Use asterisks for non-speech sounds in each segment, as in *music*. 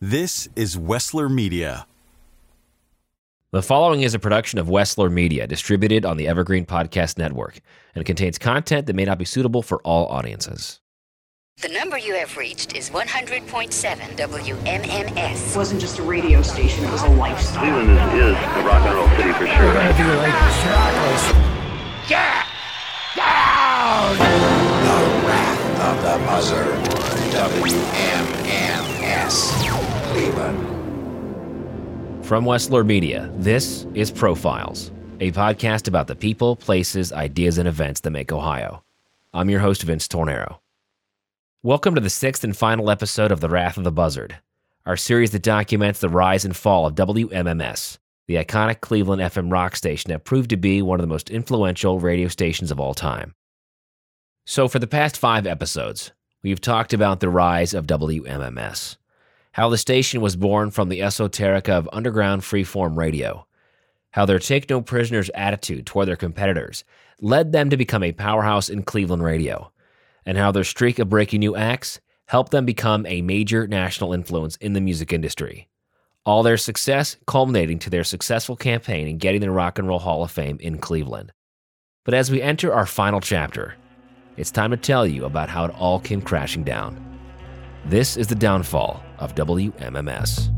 This is Wessler Media. The following is a production of Wessler Media, distributed on the Evergreen Podcast Network, and contains content that may not be suitable for all audiences. The number you have reached is 100.7 WMMS. It wasn't just a radio station, it was a lifestyle. Cleveland is, is a rock and roll city for sure. of the Buzzard. WMMS. From Wessler Media, this is Profiles, a podcast about the people, places, ideas, and events that make Ohio. I'm your host, Vince Tornero. Welcome to the sixth and final episode of The Wrath of the Buzzard, our series that documents the rise and fall of WMMS, the iconic Cleveland FM rock station that proved to be one of the most influential radio stations of all time. So, for the past five episodes, we've talked about the rise of WMMS, how the station was born from the esoterica of underground freeform radio, how their take no prisoners attitude toward their competitors led them to become a powerhouse in Cleveland radio, and how their streak of breaking new acts helped them become a major national influence in the music industry. All their success culminating to their successful campaign in getting the Rock and Roll Hall of Fame in Cleveland. But as we enter our final chapter, it's time to tell you about how it all came crashing down. This is the downfall of WMMS.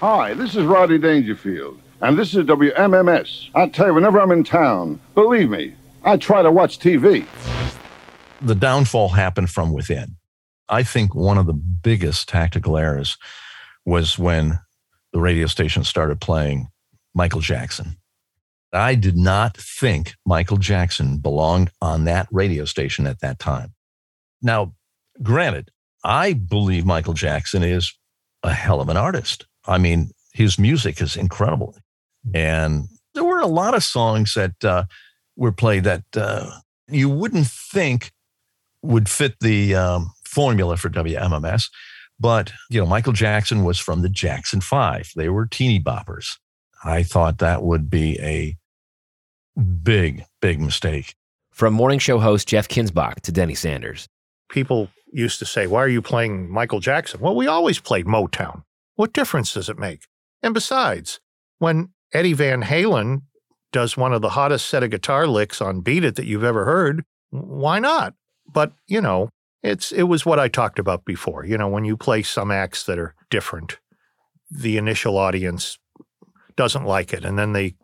Hi, this is Rodney Dangerfield, and this is WMMS. I tell you, whenever I'm in town, believe me, I try to watch TV. the downfall happened from within. I think one of the biggest tactical errors was when the radio station started playing Michael Jackson. I did not think Michael Jackson belonged on that radio station at that time. Now, granted, I believe Michael Jackson is a hell of an artist. I mean, his music is incredible. And there were a lot of songs that uh, were played that uh, you wouldn't think would fit the um, formula for WMMS. But, you know, Michael Jackson was from the Jackson Five. They were teeny boppers. I thought that would be a big, big mistake. From morning show host Jeff Kinzbach to Denny Sanders. people used to say, Why are you playing Michael Jackson? Well, we always played Motown. What difference does it make? And besides, when Eddie Van Halen does one of the hottest set of guitar licks on Beat It that you've ever heard, why not? But, you know, it's it was what I talked about before. You know, when you play some acts that are different, the initial audience doesn't like it, and then they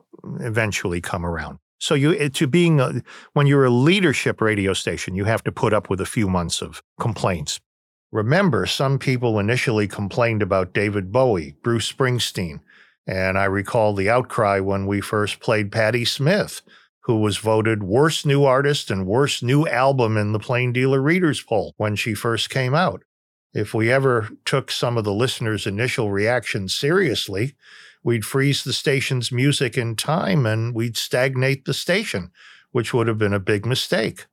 eventually come around. So you to being a, when you're a leadership radio station, you have to put up with a few months of complaints. Remember, some people initially complained about David Bowie, Bruce Springsteen, and I recall the outcry when we first played Patti Smith, who was voted worst new artist and worst new album in the Plain Dealer Readers poll when she first came out. If we ever took some of the listeners' initial reactions seriously, we'd freeze the station's music in time and we'd stagnate the station, which would have been a big mistake.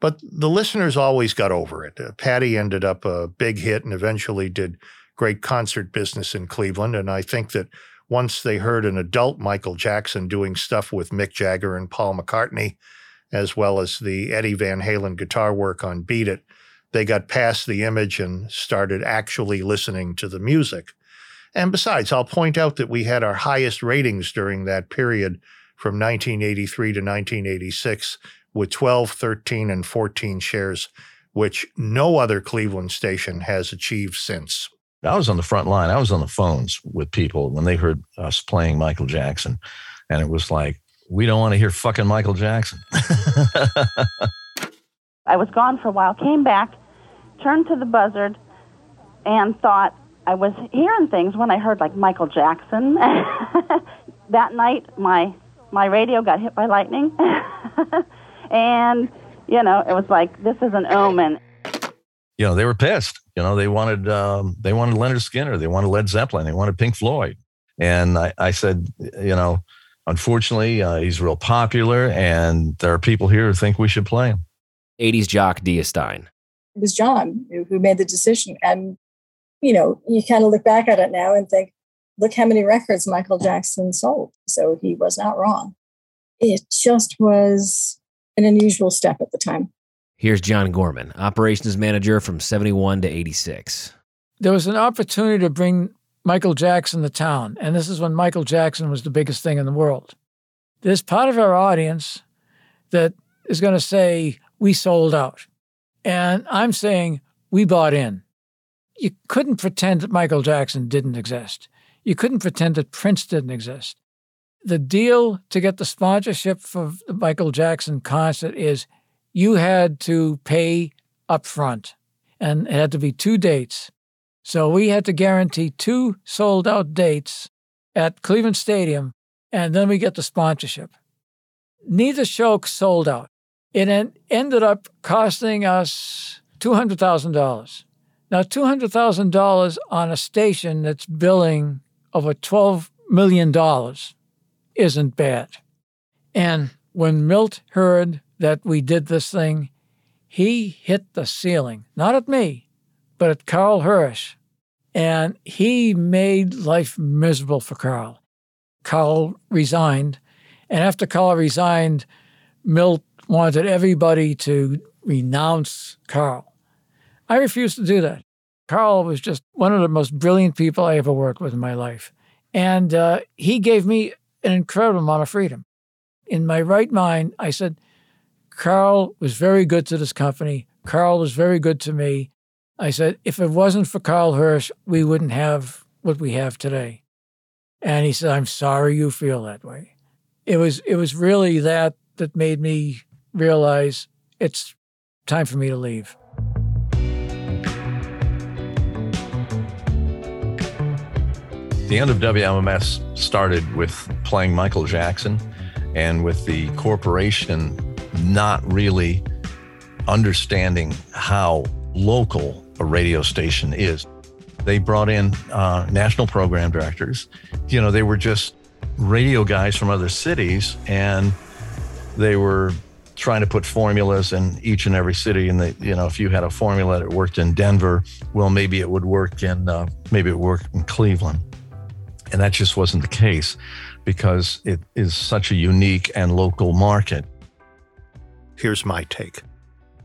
But the listeners always got over it. Uh, Patty ended up a big hit and eventually did great concert business in Cleveland. And I think that once they heard an adult Michael Jackson doing stuff with Mick Jagger and Paul McCartney, as well as the Eddie Van Halen guitar work on Beat It, they got past the image and started actually listening to the music. And besides, I'll point out that we had our highest ratings during that period from 1983 to 1986 with 12, 13, and 14 shares, which no other Cleveland station has achieved since. I was on the front line. I was on the phones with people when they heard us playing Michael Jackson. And it was like, we don't want to hear fucking Michael Jackson. *laughs* I was gone for a while, came back, turned to the buzzard, and thought I was hearing things when I heard like Michael Jackson. *laughs* that night, my my radio got hit by lightning, *laughs* and you know it was like this is an omen. you know, they were pissed. You know, they wanted um, they wanted Lynyrd Skynyrd, they wanted Led Zeppelin, they wanted Pink Floyd. And I, I said, you know, unfortunately, uh, he's real popular, and there are people here who think we should play him. 80s jock Dia Stein. it was John who who made the decision. And, you know, you kind of look back at it now and think, look how many records Michael Jackson sold. So he was not wrong. it just was an unusual step at the time. Here's John Gorman, operations manager from 71 to 86. There was an opportunity to bring Michael Jackson to town, and this is when Michael Jackson was the biggest thing in the world. There's part of our audience that is going to say, We sold out. And I'm saying, We bought in. You couldn't pretend that Michael Jackson didn't exist. You couldn't pretend that Prince didn't exist. The deal to get the sponsorship for the Michael Jackson concert is you had to pay up front, and it had to be two dates. So we had to guarantee two sold out dates at Cleveland Stadium, and then we get the sponsorship. Neither show sold out. It ended up costing us $200,000. Now, $200,000 on a station that's billing over $12 million isn't bad. And when Milt heard that we did this thing, he hit the ceiling, not at me, but at Carl Hirsch. And he made life miserable for Carl. Carl resigned. And after Carl resigned, Milt wanted everybody to renounce Carl. I refused to do that. Carl was just one of the most brilliant people I ever worked with in my life. And uh, he gave me an incredible amount of freedom. In my right mind, I said, Carl was very good to this company. Carl was very good to me. I said, if it wasn't for Carl Hirsch, we wouldn't have what we have today. And he said, I'm sorry you feel that way. It was it was really that that made me realize it's time for me to leave. The end of WMMS started with playing Michael Jackson and with the corporation not really understanding how local a radio station is. They brought in uh, national program directors. You know, they were just radio guys from other cities, and they were trying to put formulas in each and every city. And they, you know, if you had a formula that worked in Denver, well, maybe it would work in uh, maybe it worked in Cleveland. And that just wasn't the case because it is such a unique and local market. Here's my take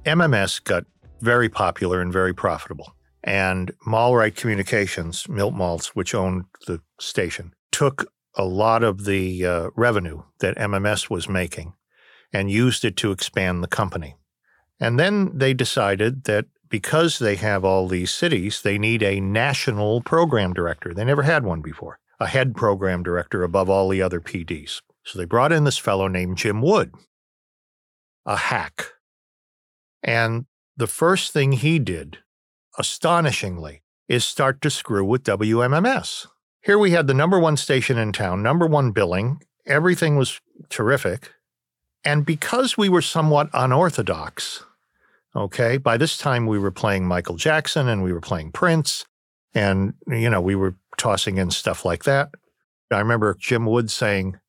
MMS got very popular and very profitable. And Malrite Communications, Milt Maltz, which owned the station, took a lot of the uh, revenue that MMS was making and used it to expand the company. And then they decided that because they have all these cities, they need a national program director. They never had one before a head program director above all the other PDs. So they brought in this fellow named Jim Wood, a hack. And the first thing he did, astonishingly, is start to screw with WMMS. Here we had the number one station in town, number one billing, everything was terrific. And because we were somewhat unorthodox, okay, by this time we were playing Michael Jackson and we were playing Prince, and, you know, we were tossing in stuff like that. I remember Jim Wood saying,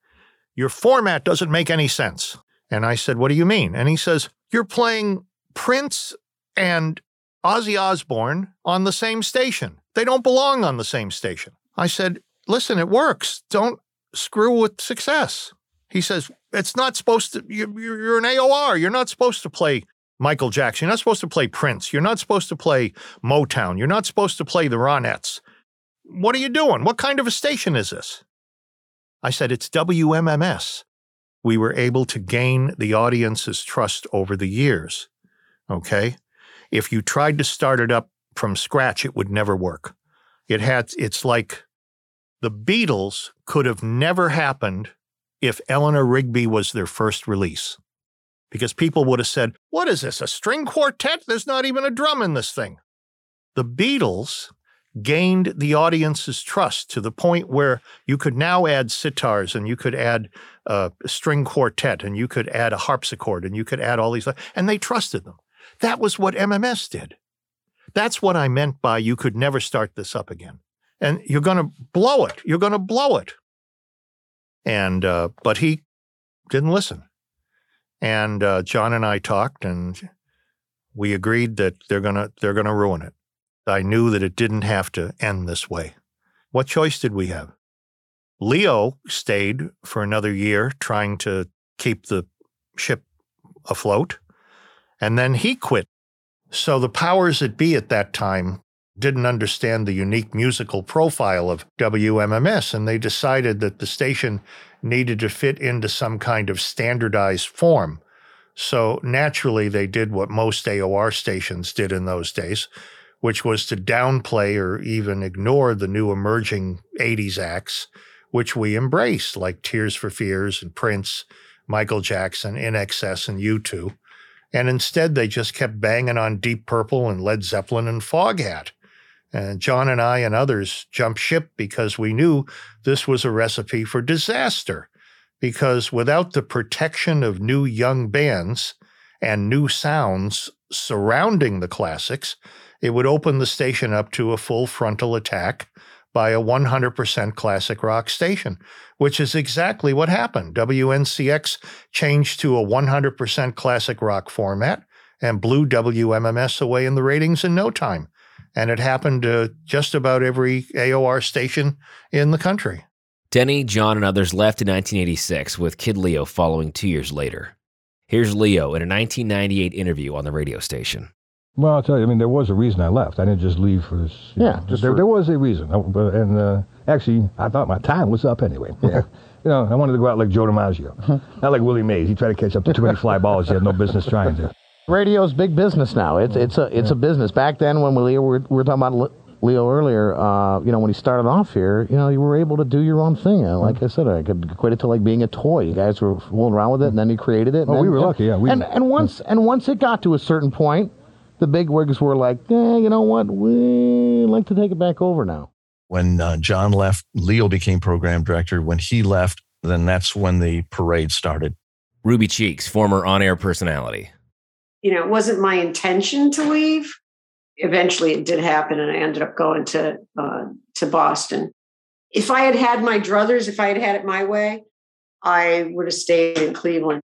Your format doesn't make any sense. And I said, What do you mean? And he says, You're playing Prince and Ozzy Osbourne on the same station. They don't belong on the same station. I said, Listen, it works. Don't screw with success. He says, It's not supposed to, you're an AOR. You're not supposed to play Michael Jackson. You're not supposed to play Prince. You're not supposed to play Motown. You're not supposed to play the Ronettes. What are you doing? What kind of a station is this? I said, It's WMMS. We were able to gain the audience's trust over the years. Okay? If you tried to start it up from scratch, it would never work. It had, it's like the Beatles could have never happened if Eleanor Rigby was their first release because people would have said, What is this, a string quartet? There's not even a drum in this thing. The Beatles gained the audience's trust to the point where you could now add sitars and you could add a string quartet and you could add a harpsichord and you could add all these, and they trusted them. That was what MMS did. That's what I meant by you could never start this up again. And you're going to blow it. You're going to blow it. And, uh, but he didn't listen. And uh, John and I talked, and we agreed that they're gonna they're gonna ruin it. I knew that it didn't have to end this way. What choice did we have? Leo stayed for another year trying to keep the ship afloat. And then he quit. So the powers that be at that time didn't understand the unique musical profile of WMMS, and they decided that the station needed to fit into some kind of standardized form. So naturally, they did what most AOR stations did in those days, which was to downplay or even ignore the new emerging 80s acts, which we embraced, like Tears for Fears and Prince, Michael Jackson, INXS, and U2. And instead, they just kept banging on Deep Purple and Led Zeppelin and Foghat. And John and I and others jumped ship because we knew this was a recipe for disaster. Because without the protection of new young bands and new sounds surrounding the classics, it would open the station up to a full frontal attack by a 100% classic rock station, which is exactly what happened. WNCX changed to a 100% classic rock format and blew WMMS away in the ratings in no time and it happened to just about every AOR station in the country. Denny, John, and others left in 1986, with Kid Leo following two years later. Here's Leo in a 1998 interview on the radio station. Well, I'll tell you, I mean, there was a reason I left. I didn't just leave for this. Yeah, know, there, for... there was a reason. And uh, actually, I thought my time was up anyway. Yeah. *laughs* you know, I wanted to go out like Joe DiMaggio, not like Willie Mays. He tried to catch up to too many fly balls he had no business trying to. Radio's big business now. It's it's a it's a business. Back then, when we Leo we were, talking about Leo earlier, uh, you know, when he started off here, you know, you were able to do your own thing. Uh, like I said, I could equate it to like being a toy. You guys were fooling around with it, and then you created it. oh, then, we were lucky, yeah. We, and and once and once it got to a certain point, the big wigs were like, eh, you know what, we like to take it back over now. When uh, John left, Leo became program director. When he left, then that's when the parade started. Ruby Cheeks, former on-air personality you know, it wasn't my intention to leave. Eventually, it did happen, and I ended up going to uh, to Boston. If I had had my druthers, if I had had it my way, I would have stayed in Cleveland.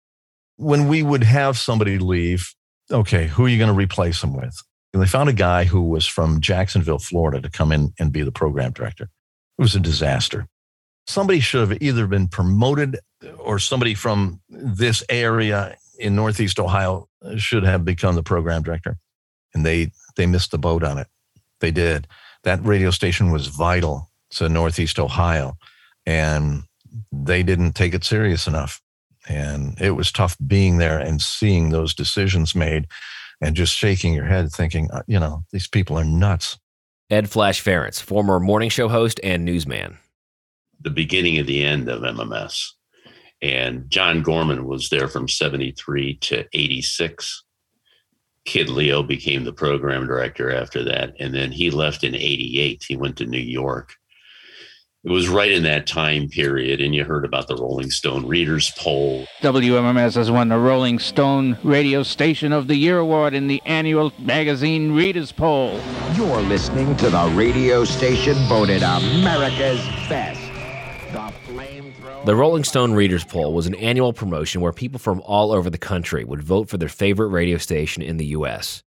When we would have somebody leave, okay, who are you going to replace them with? And they found a guy who was from Jacksonville, Florida, to come in and be the program director. It was a disaster. Somebody should have either been promoted or somebody from this area in Northeast Ohio should have become the program director, and they they missed the boat on it. They did. That radio station was vital to Northeast Ohio, and they didn't take it serious enough. And it was tough being there and seeing those decisions made, and just shaking your head, thinking, uh, you know, these people are nuts. Ed Flash Ferenc, former morning show host and newsman. The beginning of the end of MMS and John Gorman was there from 73 to 86. Kid Leo became the program director after that. And then he left in 88. He went to New York. It was right in that time period, and you heard about the Rolling Stone Readers Poll. WMMS has won the Rolling Stone Radio Station of the Year award in the annual magazine Readers Poll. You're listening to the radio station voted America's best. The Rolling Stone Readers Poll was an annual promotion where people from all over the country would vote for their favorite radio station in the U.S.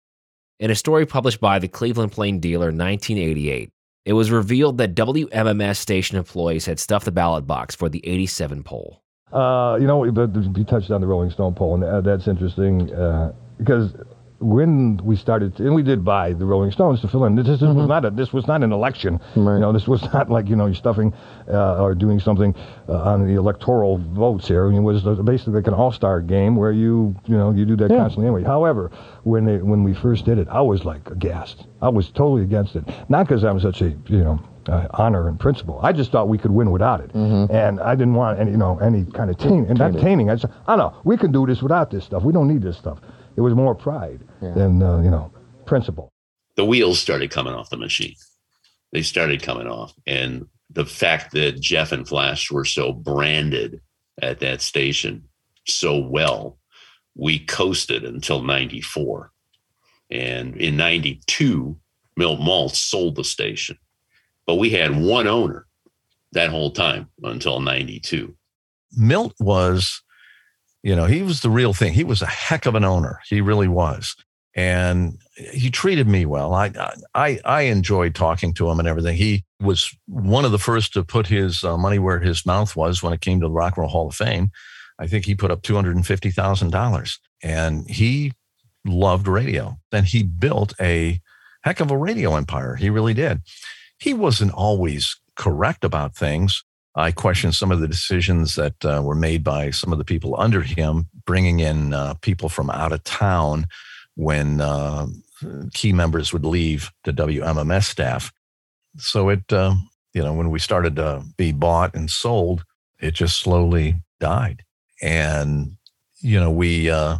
In a story published by the Cleveland Plain Dealer in 1988, it was revealed that WMMS station employees had stuffed the ballot box for the 87 poll. Uh, you know, you touched on the Rolling Stone poll, and uh, that's interesting uh, because when we started, and we did buy the Rolling Stones to fill in. This, this mm-hmm. was not a, this was not an election. Right. You know, this was *laughs* not like you know you're stuffing uh, or doing something uh, on the electoral votes here. I mean, it was basically like an all-star game where you you know you do that yeah. constantly anyway. However, when they, when we first did it, I was like aghast. I was totally against it. Not because I'm such a you know uh, honor and principle. I just thought we could win without it, mm-hmm. and I didn't want any, you know, any kind of taint. And not tainting. I just, I don't know. We can do this without this stuff. We don't need this stuff. It was more pride yeah. than uh, you know principle. The wheels started coming off the machine. They started coming off, and the fact that Jeff and Flash were so branded at that station so well, we coasted until '94, and in '92, Milt Maltz sold the station, but we had one owner that whole time until '92. Milt was you know, he was the real thing. He was a heck of an owner. He really was. And he treated me well. I, I, I enjoyed talking to him and everything. He was one of the first to put his uh, money where his mouth was when it came to the Rock and Roll Hall of Fame. I think he put up $250,000 and he loved radio. And he built a heck of a radio empire. He really did. He wasn't always correct about things. I question some of the decisions that uh, were made by some of the people under him, bringing in uh, people from out of town when uh, key members would leave the WMMS staff. So it, uh, you know, when we started to be bought and sold, it just slowly died. And, you know, we uh,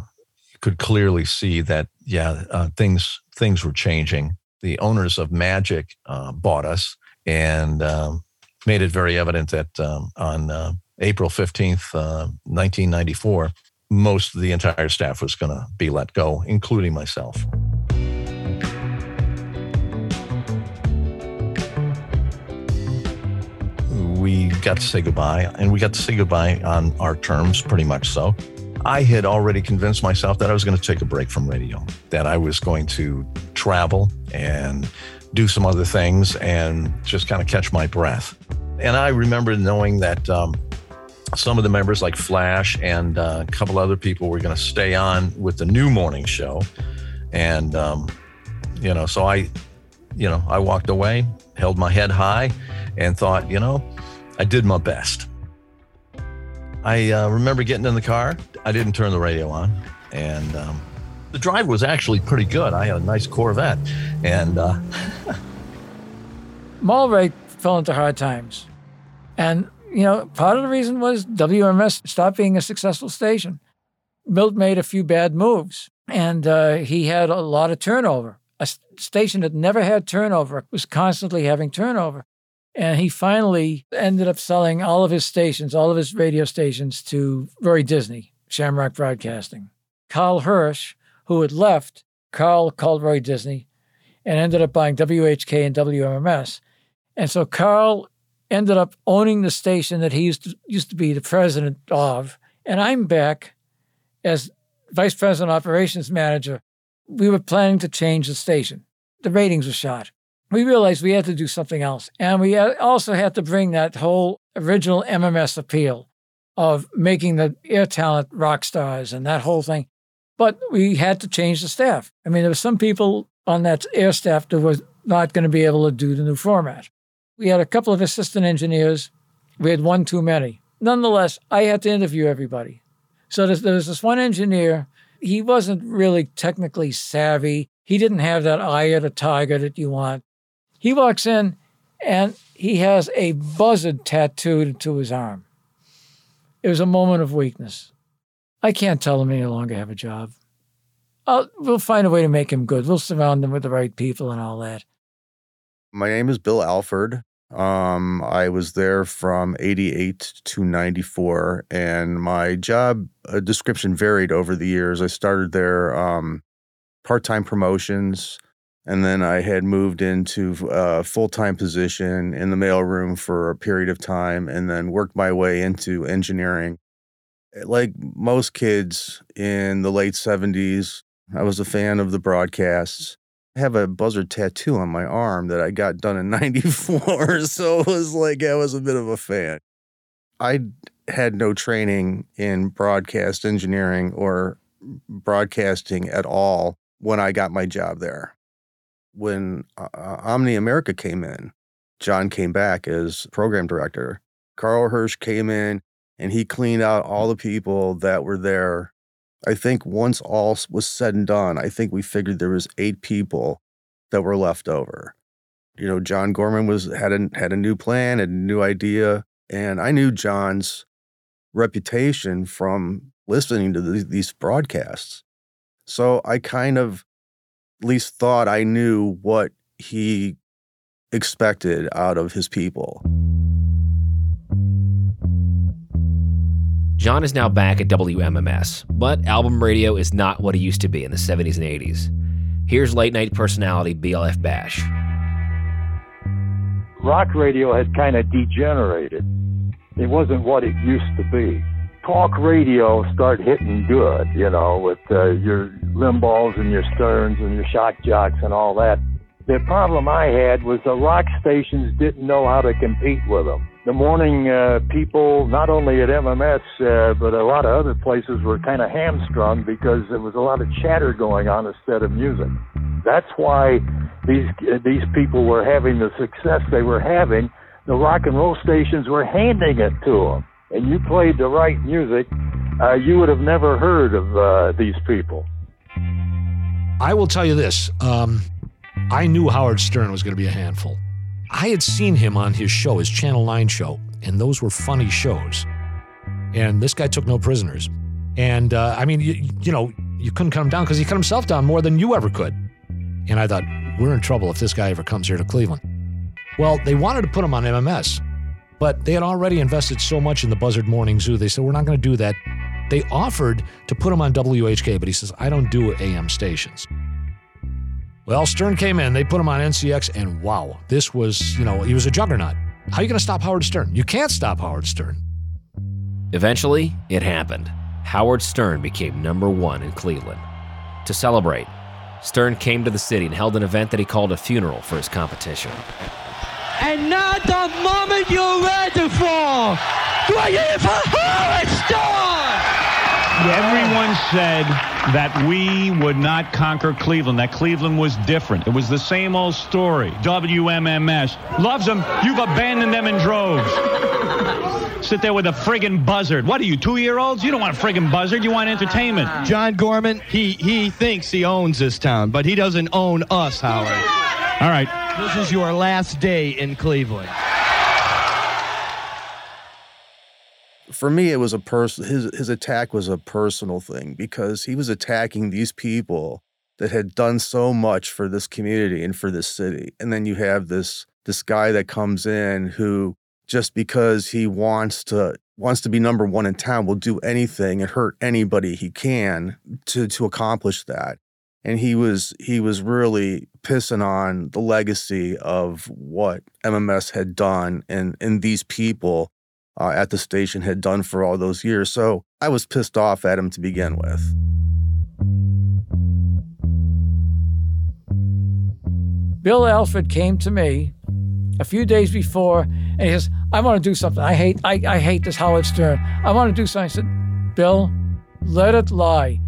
could clearly see that, yeah, uh, things things were changing. The owners of Magic uh, bought us and um, made it very evident that um, on uh, April 15th, 1994, uh, most of the entire staff was going to be let go, including myself. we got to say goodbye, and we got to say goodbye on our terms, pretty much so. I had already convinced myself that I was going to take a break from radio, that I was going to travel and do some other things and just kind of catch my breath. And I remember knowing that um, some of the members, like Flash and uh, a couple other people, were going to stay on with the new morning show. And, um, you know, so I, you know, I walked away, held my head high, and thought, you know, I did my best. I uh, remember getting in the car. I didn't turn the radio on, and um, the drive was actually pretty good. I had a nice Corvette, and uh, *laughs* Malrite fell into hard times, and you know part of the reason was WMS stopped being a successful station. Milt made a few bad moves, and uh, he had a lot of turnover. A station that never had turnover was constantly having turnover. And he finally ended up selling all of his stations, all of his radio stations to Roy Disney, Shamrock Broadcasting. Carl Hirsch, who had left, Carl called Roy Disney and ended up buying WHK and WMMS. And so Carl ended up owning the station that he used to, used to be the president of. And I'm back as vice president operations manager. We were planning to change the station. The ratings were shot we realized we had to do something else. And we also had to bring that whole original MMS appeal of making the air talent rock stars and that whole thing. But we had to change the staff. I mean, there were some people on that air staff that was not going to be able to do the new format. We had a couple of assistant engineers. We had one too many. Nonetheless, I had to interview everybody. So there was this one engineer. He wasn't really technically savvy. He didn't have that eye of the tiger that you want. He walks in and he has a buzzard tattooed to his arm. It was a moment of weakness. I can't tell him no longer have a job. I'll, we'll find a way to make him good. We'll surround him with the right people and all that. My name is Bill Alford. Um, I was there from 88 to 94, and my job uh, description varied over the years. I started there um, part time promotions, and then I had moved into a full time position in the mailroom for a period of time and then worked my way into engineering. Eh, like most kids in the late 70s, I was a fan of the broadcasts. I have a buzzard tattoo on my arm that I got done in *laughs* 94. So it was like I was a bit of a fan. I had no training in broadcast engineering or broadcasting at all when I got my job there when uh, uh, Omni America came in, John came back as program director. Carl Hirsch came in and he cleaned out all the people that were there. I think once all was said and done, I think we figured there was eight people that were left over. You know, John Gorman was had a had a new plan, had a new idea, and I knew John's reputation from listening to the, these broadcasts. So I kind of at least thought I knew what he expected out of his people. John is now back at WMMS, but album radio is not what it used to be in the 70s and 80s. Here's late night personality BLF Bash. Rock radio had kind of degenerated. It wasn't what it used to be talk radio started hitting good, you know, with uh, your Limbaughs and your Sterns and your shock jocks and all that. The problem I had was the rock stations didn't know how to compete with them. The morning uh, people, not only at MMS, uh, but a lot of other places, were kind of hamstrung because there was a lot of chatter going on instead of music. That's why these uh, these people were having the success they were having. The rock and roll stations were handing it to them, and you played the right music, uh, you would have never heard of uh, these people. I will tell you this: um, I knew Howard Stern was going to be a handful. I had seen him on his show, his Channel 9 show, and those were funny shows. And this guy took no prisoners. And uh, I mean, you, you know, you couldn't cut him down because he cut himself down more than you ever could. And I thought, we're in trouble if this guy ever comes here to Cleveland. Well, they wanted to put him on MMS, but they had already invested so much in the Buzzard Morning Zoo. They said, we're not going to do that. They offered to put him on WHK, but he says, I don't do AM stations. Well, Stern came in, they put him on NCX, and wow, this was, you know, he was a juggernaut. How are you going to stop Howard Stern? You can't stop Howard Stern. Eventually, it happened. Howard Stern became number one in Cleveland. To celebrate, Stern came to the city and held an event that he called a funeral for his competition. And now the moment you're ready for, do I hear for Howard Stern? Everyone said that we would not conquer Cleveland, that Cleveland was different. It was the same old story. WMMS loves them. You've abandoned them in droves. Sit there with a friggin' buzzard. What are you, two year olds? You don't want a friggin' buzzard. You want entertainment. John Gorman, he, he thinks he owns this town, but he doesn't own us, Howard. All right. This is your last day in Cleveland. For me it was a person his his attack was a personal thing because he was attacking these people that had done so much for this community and for this city. And then you have this this guy that comes in who just because he wants to wants to be number 1 in town will do anything and hurt anybody he can to to accomplish that. And he was he was really pissing on the legacy of what MMS had done and and these people uh, at the station had done for all those years. So I was pissed off at him to begin with. Bill Alford came to me a few days before and he says, I want to do something. I hate I, I hate this Howard Stern. I want to do something. I said, Bill, let it lie.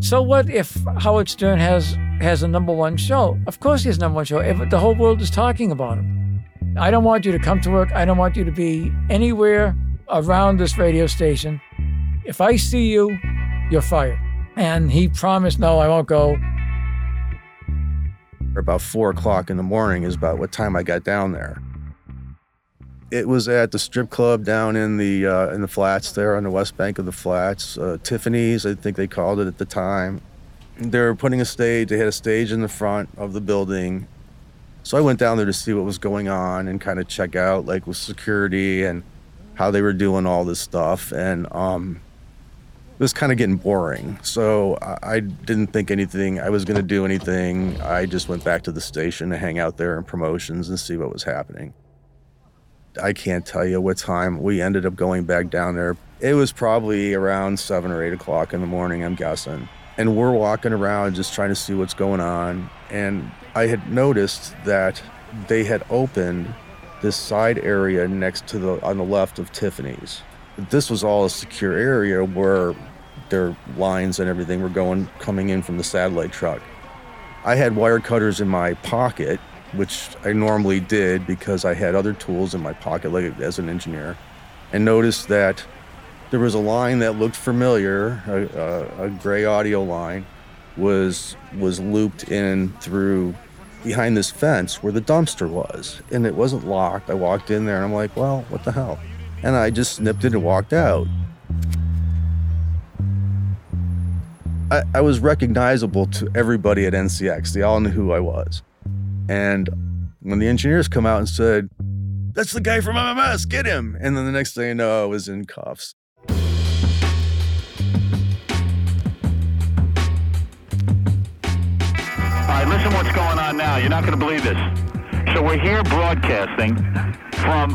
So what if Howard Stern has has a number one show? Of course he has number one show. The whole world is talking about him. I don't want you to come to work. I don't want you to be anywhere around this radio station. If I see you, you're fired. And he promised, no, I won't go. About four o'clock in the morning is about what time I got down there. It was at the strip club down in the uh, in the flats there on the west bank of the flats, uh, Tiffany's, I think they called it at the time. They were putting a stage. They had a stage in the front of the building, so I went down there to see what was going on and kind of check out like with security and how they were doing all this stuff. And um, it was kind of getting boring. So I, I didn't think anything, I was going to do anything. I just went back to the station to hang out there in promotions and see what was happening. I can't tell you what time we ended up going back down there. It was probably around seven or eight o'clock in the morning, I'm guessing. And we're walking around just trying to see what's going on. And I had noticed that they had opened this side area next to the on the left of Tiffany's. This was all a secure area where their lines and everything were going coming in from the satellite truck. I had wire cutters in my pocket, which I normally did because I had other tools in my pocket like as an engineer, and noticed that there was a line that looked familiar, a, a, a gray audio line, was was looped in through behind this fence where the dumpster was. And it wasn't locked. I walked in there and i'm like well what the hell? And i just snipped it and walked out. I, I was recognizable to everybody at ncx they all knew who i was. And when the engineers come out and said that's the guy from mms get him. And then the next thing i know i was in cuffs right, listen what's going on now. You're not going to believe this. So we're here broadcasting from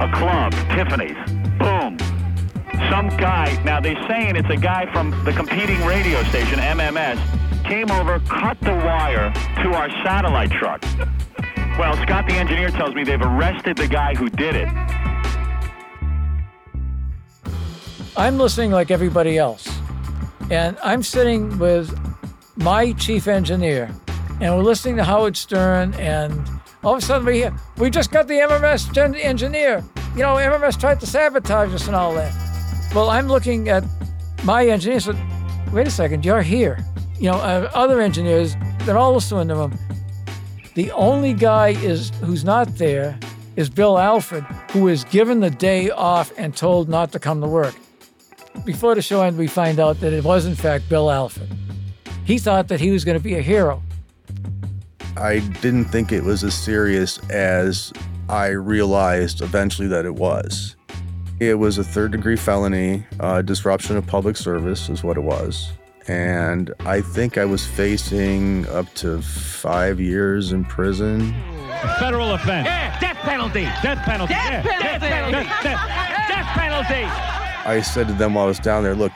a club, Tiffany's. Boom. Some guy, now they're saying it's a guy from the competing radio station, MMS, came over, cut the wire to our satellite truck. Well, Scott the engineer tells me they've arrested the guy who did it. I'm listening like everybody else. And I'm sitting with my chief engineer, and we're listening to Howard Stern, and all of a sudden we hear, we just got the MMS gen- engineer. You know, MMS tried to sabotage us and all that. Well, I'm looking at my engineer, said, wait a second, you're here. You know, uh, other engineers, they're all listening to him. The only guy is who's not there is Bill Alford, who is given the day off and told not to come to work. Before the show ended, we find out that it was, in fact, Bill Alford. He thought that he was going to be a hero. I didn't think it was as serious as I realized eventually that it was. It was a third degree felony, uh, disruption of public service is what it was. And I think I was facing up to five years in prison. Federal offense. Yeah, death penalty. Death penalty. Death Yeah. penalty. Death- death- Death penalty. *laughs* I said to them while I was down there, look,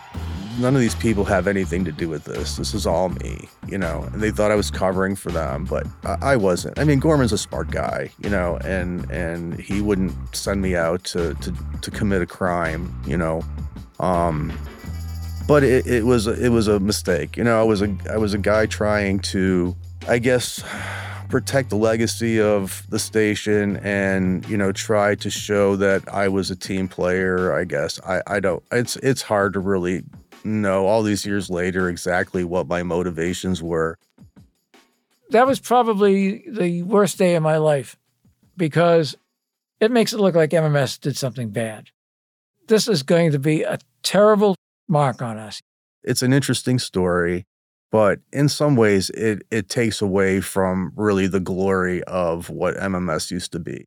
none of these people have anything to do with this. This is all me, you know. And they thought I was covering for them, but I, I wasn't. I mean, Gorman's a smart guy, you know, and and he wouldn't send me out to to, to commit a crime, you know. Um, but it, it was it was a mistake, you know. I was a I was a guy trying to, I guess, protect the legacy of the station and you know try to show that I was a team player. I guess I I don't. It's it's hard to really know all these years later exactly what my motivations were. That was probably the worst day of my life because it makes it look like MMS did something bad. This is going to be a terrible mark on us. It's an interesting story, but in some ways it it takes away from really the glory of what MMS used to be.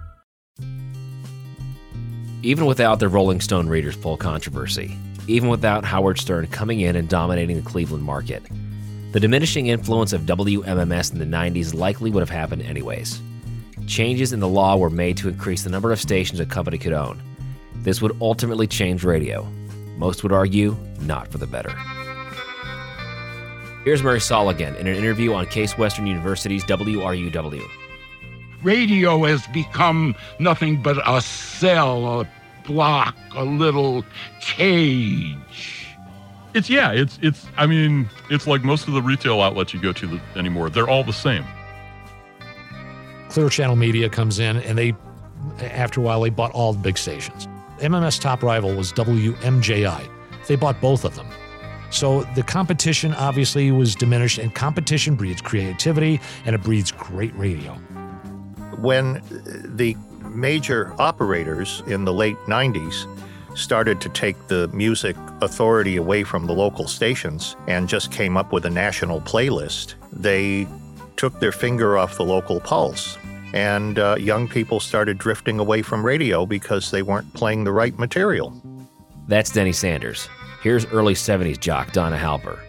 Even without the Rolling Stone Readers poll controversy, even without Howard Stern coming in and dominating the Cleveland market, the diminishing influence of WMMS in the 90s likely would have happened anyways. Changes in the law were made to increase the number of stations a company could own. This would ultimately change radio. Most would argue, not for the better. Here's Murray Saul again in an interview on Case Western University's WRUW. Radio has become nothing but a cell, a block, a little cage. It's yeah, it's it's. I mean, it's like most of the retail outlets you go to the, anymore. They're all the same. Clear Channel Media comes in, and they, after a while, they bought all the big stations. MMS top rival was WMJI. They bought both of them. So the competition obviously was diminished, and competition breeds creativity and it breeds great radio. When the major operators in the late 90s started to take the music authority away from the local stations and just came up with a national playlist, they took their finger off the local pulse. And uh, young people started drifting away from radio because they weren't playing the right material. That's Denny Sanders. Here's early 70s jock Donna Halper.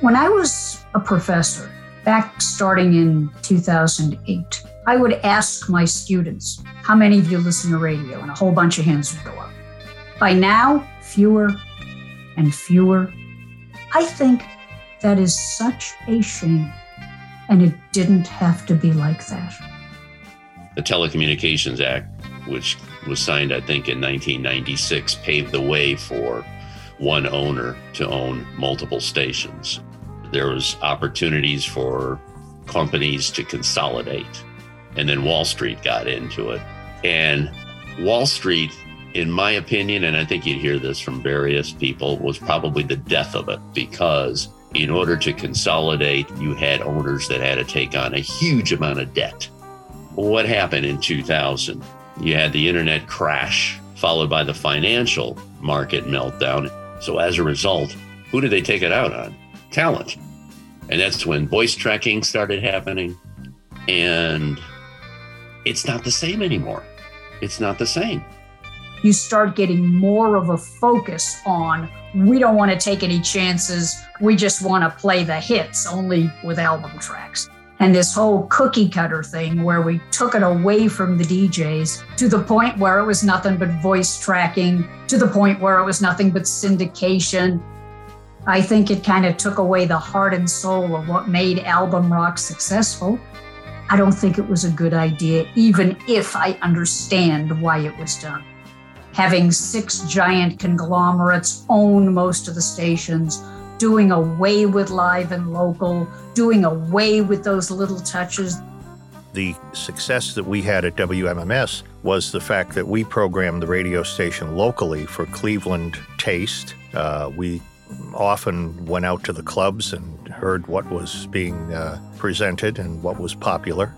When I was a professor, back starting in 2008, I would ask my students, How many of you listen to radio? And a whole bunch of hands would go up. By now, fewer and fewer. I think that is such a shame. And it didn't have to be like that. The Telecommunications Act, which was signed, I think, in 1996, paved the way for one owner to own multiple stations. There was opportunities for companies to consolidate, and then Wall Street got into it. And Wall Street, in my opinion, and I think you'd hear this from various people, was probably the death of it because in order to consolidate, you had owners that had to take on a huge amount of debt. What happened in 2000? You had the internet crash, followed by the financial market meltdown. So, as a result, who did they take it out on? Talent. And that's when voice tracking started happening. And it's not the same anymore. It's not the same. you start getting more of a focus on we don't want to take any chances. We just want to play the hits only with album tracks. And this whole cookie cutter thing where we took it away from the DJs to the point where it was nothing but voice tracking, to the point where it was nothing but syndication. I think it kind of took away the heart and soul of what made album rock successful. I don't think it was a good idea, even if I understand why it was done having six giant conglomerates own most of the stations, doing away with live and local, doing away with those little touches. The success that we had at WMMS was the fact that we programmed the radio station locally for Cleveland taste. Uh, we often went out to the clubs and heard what was being uh, presented and what was popular.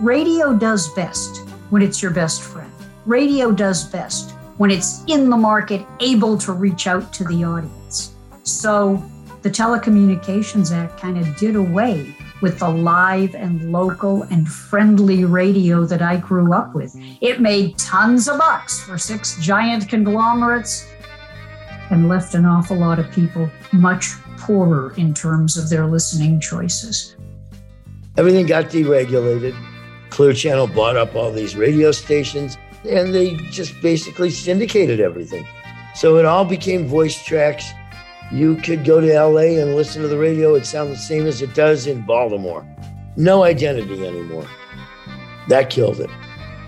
Radio does best when it's your best friend. Radio does best when it's in the market, able to reach out to the audience. So the Telecommunications Act kind of did away with the live and local and friendly radio that I grew up with. It made tons of bucks for six giant conglomerates and left an awful lot of people much poorer in terms of their listening choices. Everything got deregulated. Clear Channel bought up all these radio stations and they just basically syndicated everything. So it all became voice tracks. You could go to LA and listen to the radio, it sounds the same as it does in Baltimore. No identity anymore. That killed it.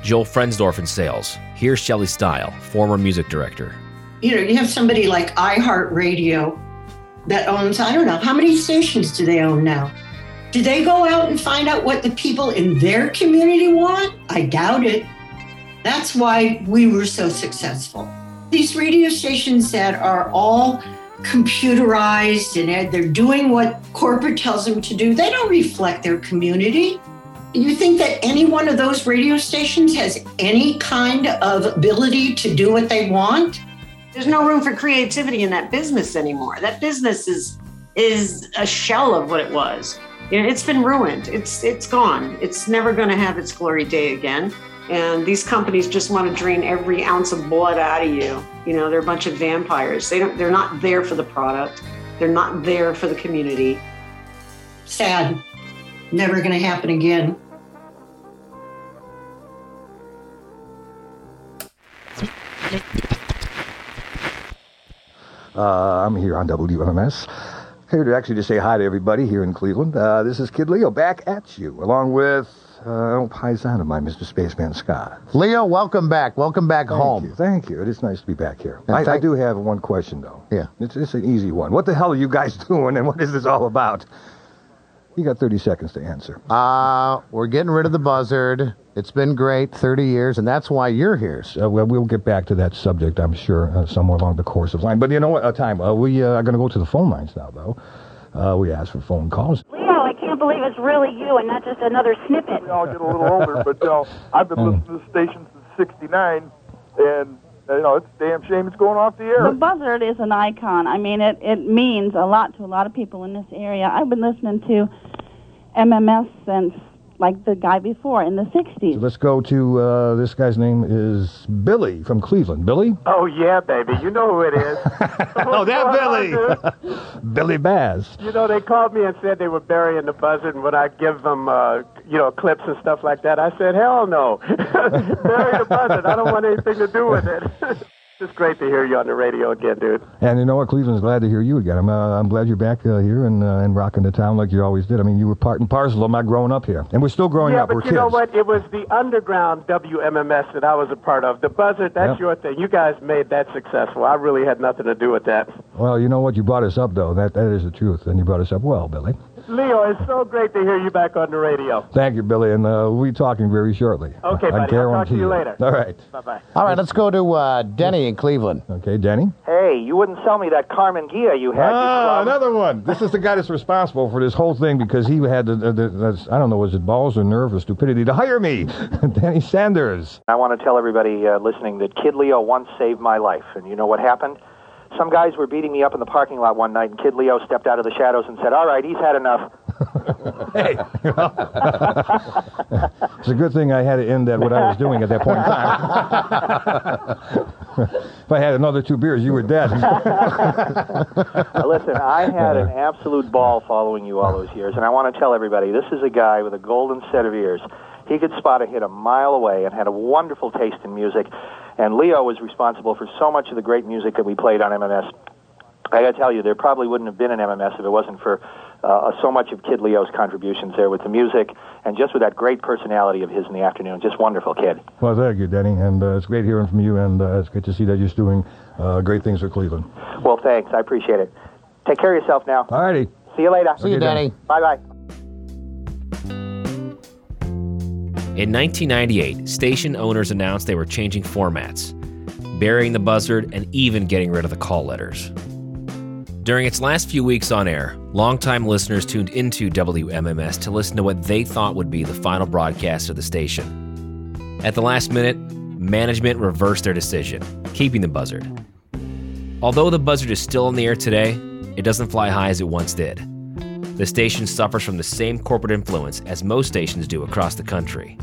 Joel Frensdorf in sales. Here's Shelley Stile, former music director. You know, you have somebody like iHeartRadio that owns, I don't know, how many stations do they own now? Do they go out and find out what the people in their community want? I doubt it. That's why we were so successful. These radio stations that are all computerized and they're doing what corporate tells them to do, they don't reflect their community. You think that any one of those radio stations has any kind of ability to do what they want? There's no room for creativity in that business anymore. That business is is a shell of what it was. You know, it's been ruined. It's it's gone. It's never going to have its glory day again. And these companies just want to drain every ounce of blood out of you. You know, they're a bunch of vampires. They don't they're not there for the product. They're not there for the community. Sad. Never going to happen again. Uh, I'm here on WMMS. Here to actually just say hi to everybody here in Cleveland. Uh, this is Kid Leo back at you, along with uh, old paisan of mine, Mr. Spaceman Scott. Leo, welcome back. Welcome back Thank home. You. Thank you. It is nice to be back here. I, I do have one question, though. Yeah. It's, it's an easy one. What the hell are you guys *laughs* doing, and what is this all about? You got 30 seconds to answer. Uh, we're getting rid of the buzzard. It's been great, 30 years, and that's why you're here. Uh, well, we'll get back to that subject, I'm sure, uh, somewhere along the course of line. But you know what? Uh, time. Uh, we uh, are going to go to the phone lines now, though. Uh, we asked for phone calls. Leo, I can't believe it's really you and not just another snippet. We all get a little older, but you know, I've been *laughs* listening to the station since '69, and you know, it's a damn shame it's going off the air. The buzzard is an icon. I mean, it, it means a lot to a lot of people in this area. I've been listening to MMS since, like the guy before, in the 60s. So let's go to uh, this guy's name is Billy from Cleveland. Billy? Oh yeah, baby, you know who it is. *laughs* oh, that Billy. *laughs* Billy Bass. You know, they called me and said they were burying the buzzard, and would I give them, uh, you know, clips and stuff like that? I said, hell no. *laughs* Bury the buzzard. I don't want anything to do with it. It's great to hear you on the radio again, dude. And you know what? Cleveland's glad to hear you again. I'm, uh, I'm glad you're back uh, here and, uh, and rocking the town like you always did. I mean, you were part and parcel of my growing up here. And we're still growing yeah, up. but We're you kids. know what? It was the underground WMMS that I was a part of. The buzzard, that's Yep. your thing. You guys made that successful. I really had nothing to do with that. Well, you know what? You brought us up, though. That That is the truth. And you brought us up well, Billy. Leo, it's so great to hear you back on the radio. Thank you, Billy. And uh, we'll be talking very shortly. Okay, I buddy. I'll talk guarantee to you later. All right. Bye bye. All right, let's go to uh, Denny in Cleveland. Okay, Denny? Hey, you wouldn't sell me that Karmann Ghia you had. Ah, another one. This is the guy that's responsible for this whole thing because he had the, the, the, the I don't know, was it balls or nerve or stupidity to hire me, *laughs* Denny Sanders. I want to tell everybody uh, listening that Kid Leo once saved my life. And you know what happened? Some guys were beating me up in the parking lot one night, and Kid Leo stepped out of the shadows and said, All right, he's had enough. hey. *laughs* it's a good thing I had to end at what I was doing at that point in time. *laughs* if I had another two beers, you were dead. *laughs* Listen, I had an absolute ball following you all those years, and I want to tell everybody this is a guy with a golden set of ears. He could spot a hit a mile away and had a wonderful taste in music. And Leo was responsible for so much of the great music that we played on MMS. I got to tell you, there probably wouldn't have been an MMS if it wasn't for uh, so much of Kid Leo's contributions there with the music and just with that great personality of his in the afternoon. Just wonderful kid. Well, thank you, Denny, and uh, it's great hearing from you, and uh, it's great to see that you're doing uh, great things for Cleveland. Well, thanks. I appreciate it. Take care of yourself now. All righty. See you later. See you, Denny. Bye bye. In 1998, station owners announced they were changing formats, burying the buzzard, and even getting rid of the call letters. During its last few weeks on air, longtime listeners tuned into WMMS to listen to what they thought would be the final broadcast of the station. At the last minute, management reversed their decision, keeping the buzzard. Although the buzzard is still in the air today, it doesn't fly high as it once did. The station suffers from the same corporate influence as most stations do across the country.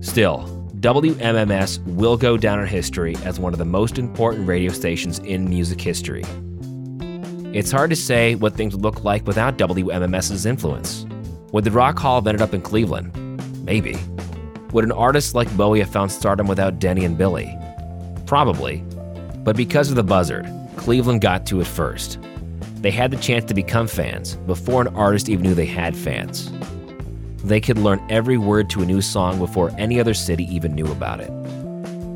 Still, WMMS will go down in history as one of the most important radio stations in music history. It's hard to say what things would look like without WMMS's influence. Would the Rock Hall have ended up in Cleveland? Maybe. Would an artist like Bowie have found stardom without Denny and Billy? Probably. But because of the buzzard, Cleveland got to it first. They had the chance to become fans before an artist even knew they had fans. They could learn every word to a new song before any other city even knew about it.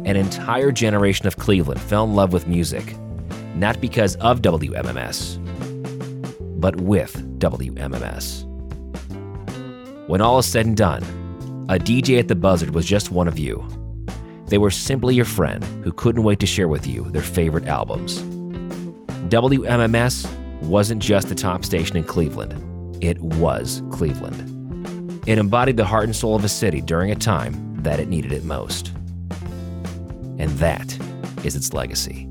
An entire generation of Cleveland fell in love with music, not because of WMMS, but with WMMS. When all is said and done, a DJ at the Buzzard was just one of you. They were simply your friend who couldn't wait to share with you their favorite albums. WMMS wasn't just the top station in Cleveland, it was Cleveland. It embodied the heart and soul of a city during a time that it needed it most. And that is its legacy.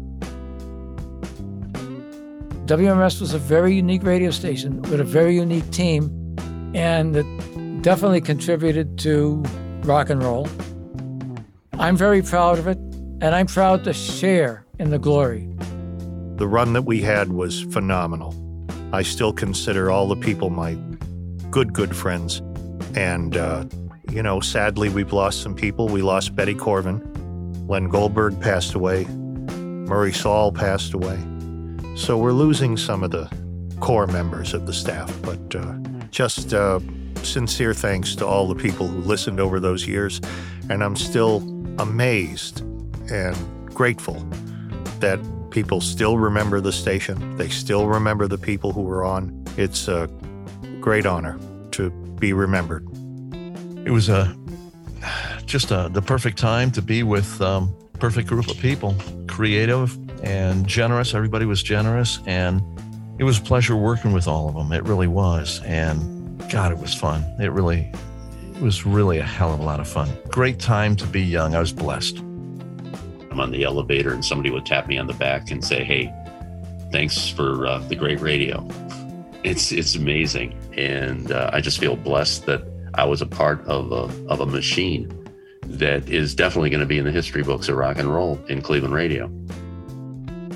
WMS was a very unique radio station with a very unique team, and it definitely contributed to rock and roll. I'm very proud of it, and I'm proud to share in the glory. The run that we had was phenomenal. I still consider all the people my good, good friends. And, uh, you know, sadly, we've lost some people. We lost Betty Korvan. Len Goldberg passed away. Murray Saul passed away. So we're losing some of the core members of the staff. But uh, just uh, sincere thanks to all the people who listened over those years. And I'm still amazed and grateful that people still remember the station. They still remember the people who were on. It's a great honor to be remembered. It was a just a, the perfect time to be with um, perfect group of people, creative and generous. Everybody was generous, and it was a pleasure working with all of them. It really was, and God, it was fun. It really, it was really a hell of a lot of fun. Great time to be young. I was blessed. I'm on the elevator and somebody would tap me on the back and say, "Hey, thanks for uh, the great radio." It's it's amazing, and uh, I just feel blessed that I was a part of a of a machine that is definitely going to be in the history books of rock and roll in Cleveland radio.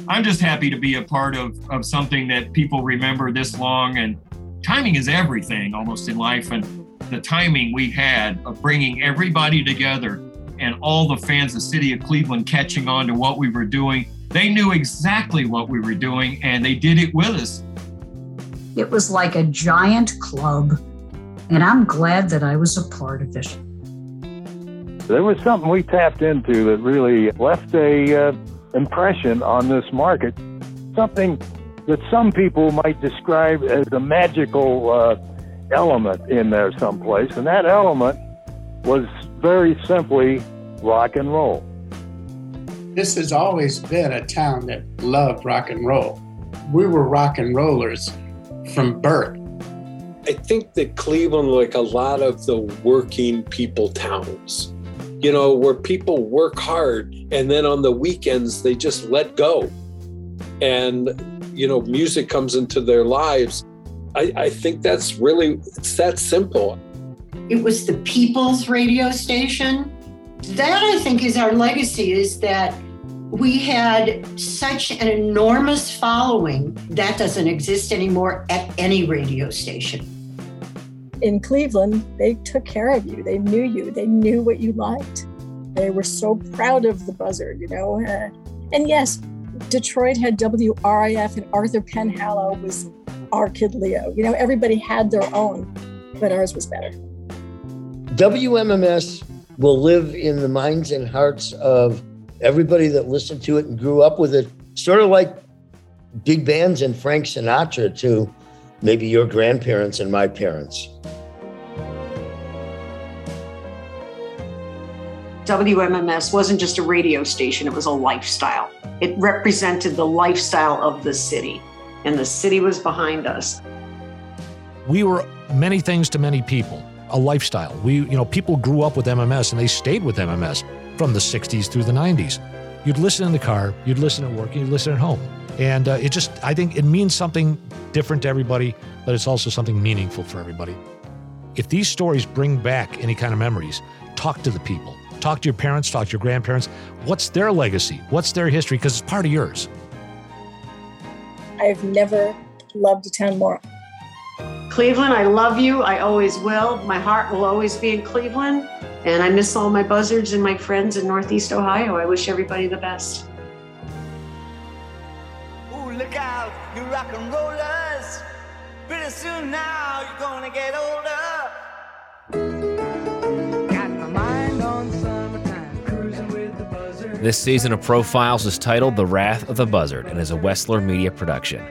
I'm just happy to be a part of of something that people remember this long, and timing is everything almost in life, and the timing we had of bringing everybody together and all the fans, of the city of Cleveland, catching on to what we were doing. They knew exactly what we were doing and they did it with us. It was like a giant club, and I'm glad that I was a part of it. There was something we tapped into that really left a uh, impression on this market, something that some people might describe as a magical uh, element in there someplace, and that element was very simply rock and roll. This has always been a town that loved rock and roll. We were rock and rollers from birth. I think that Cleveland, like a lot of the working people towns, you know, where people work hard and then on the weekends they just let go. And, you know, music comes into their lives. I, I think that's really, it's that simple. It was the people's radio station. That I think is our legacy is that We had such an enormous following that doesn't exist anymore at any radio station. In Cleveland, they took care of you. They knew you. They knew what you liked. They were so proud of the buzzard, you know. Uh, and yes, Detroit had WRIF and Arthur Penhallow was our kid Leo. You know, everybody had their own, but ours was better. WMMS will live in the minds and hearts of everybody that listened to it and grew up with it, sort of like big bands and Frank Sinatra to maybe your grandparents and my parents. WMMS wasn't just a radio station, it was a lifestyle. It represented the lifestyle of the city, and the city was behind us. We were many things to many people, a lifestyle. We, you know, people grew up with MMS and they stayed with MMS from the 60s through the 90s. You'd listen in the car, you'd listen at work, you'd listen at home. And uh, it just, I think it means something different to everybody, but it's also something meaningful for everybody. If these stories bring back any kind of memories, talk to the people Talk to your parents, talk to your grandparents. What's their legacy? What's their history? Because it's part of yours. I've never loved a town more. Cleveland, I love you. I always will. My heart will always be in Cleveland. And I miss all my buzzards and my friends in Northeast Ohio. I wish everybody the best. Ooh, look out, you rock and rollers. Pretty soon now you're gonna get older. This season of Profiles is titled The Wrath of the Buzzard and is a Wessler Media production.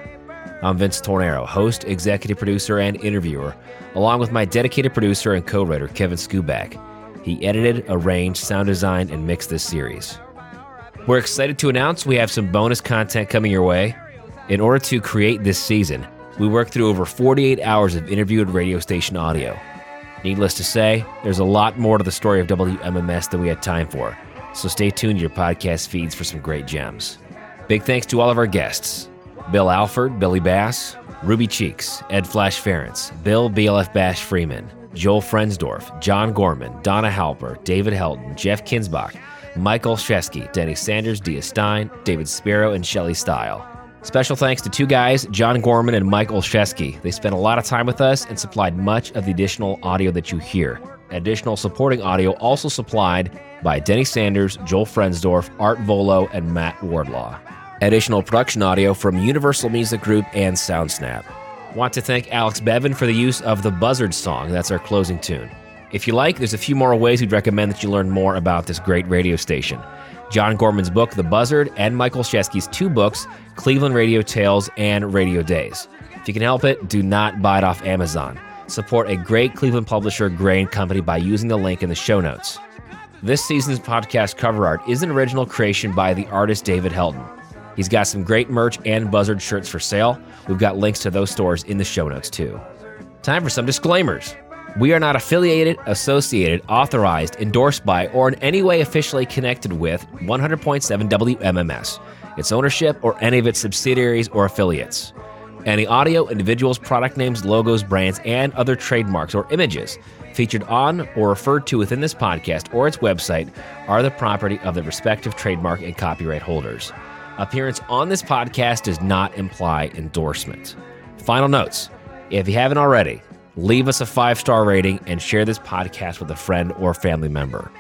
I'm Vince Tornero, host, executive producer, and interviewer, along with my dedicated producer and co writer, Kevin Skuback. He edited, arranged, sound designed, and mixed this series. We're excited to announce we have some bonus content coming your way. In order to create this season, we worked through over 48 hours of interviewed radio station audio. Needless to say, there's a lot more to the story of WMMS than we had time for. So stay tuned to your podcast feeds for some great gems. Big thanks to all of our guests Bill Alford, Billy Bass, Ruby Cheeks, Ed Flash Ferenc, Bill BLF Bash Freeman, Joel Frensdorf, John Gorman, Donna Halper, David Helton, Jeff Kinzbach, Mike Olszewski, Denny Sanders, Dia Stein, David Spero, and Shelley Stile. Special thanks to two guys, John Gorman and Mike Olszewski. They spent a lot of time with us and supplied much of the additional audio that you hear. Additional supporting audio also supplied by Denny Sanders, Joel Frensdorf, Art Vuolo, and Matt Wardlaw. Additional production audio from Universal Music Group and SoundSnap. Want to thank Alex Bevan for the use of the Buzzard song. That's our closing tune. If you like, there's a few more ways we'd recommend that you learn more about this great radio station. John Gorman's book, The Buzzard, and Mike Olszewski's two books, Cleveland Radio Tales and Radio Daze. If you can help it, do not buy it off Amazon. Support a great Cleveland publisher, Gray & Company, by using the link in the show notes. This season's podcast cover art is an original creation by the artist David Helton. He's got some great merch and Buzzard shirts for sale. We've got links to those stores in the show notes too. Time for some disclaimers. We are not affiliated, associated, authorized, endorsed by, or in any way officially connected with 100.7 WMMS, its ownership, or any of its subsidiaries or affiliates. Any audio, individuals, product names, logos, brands, and other trademarks or images featured on or referred to within this podcast or its website are the property of the respective trademark and copyright holders. Appearance on this podcast does not imply endorsement. Final notes if you haven't already, leave us a five star rating and share this podcast with a friend or family member.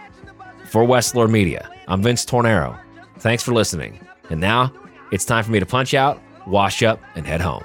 For Wessler Media, I'm Vince Tornero. Thanks for listening. And now it's time for me to punch out, wash up, and head home.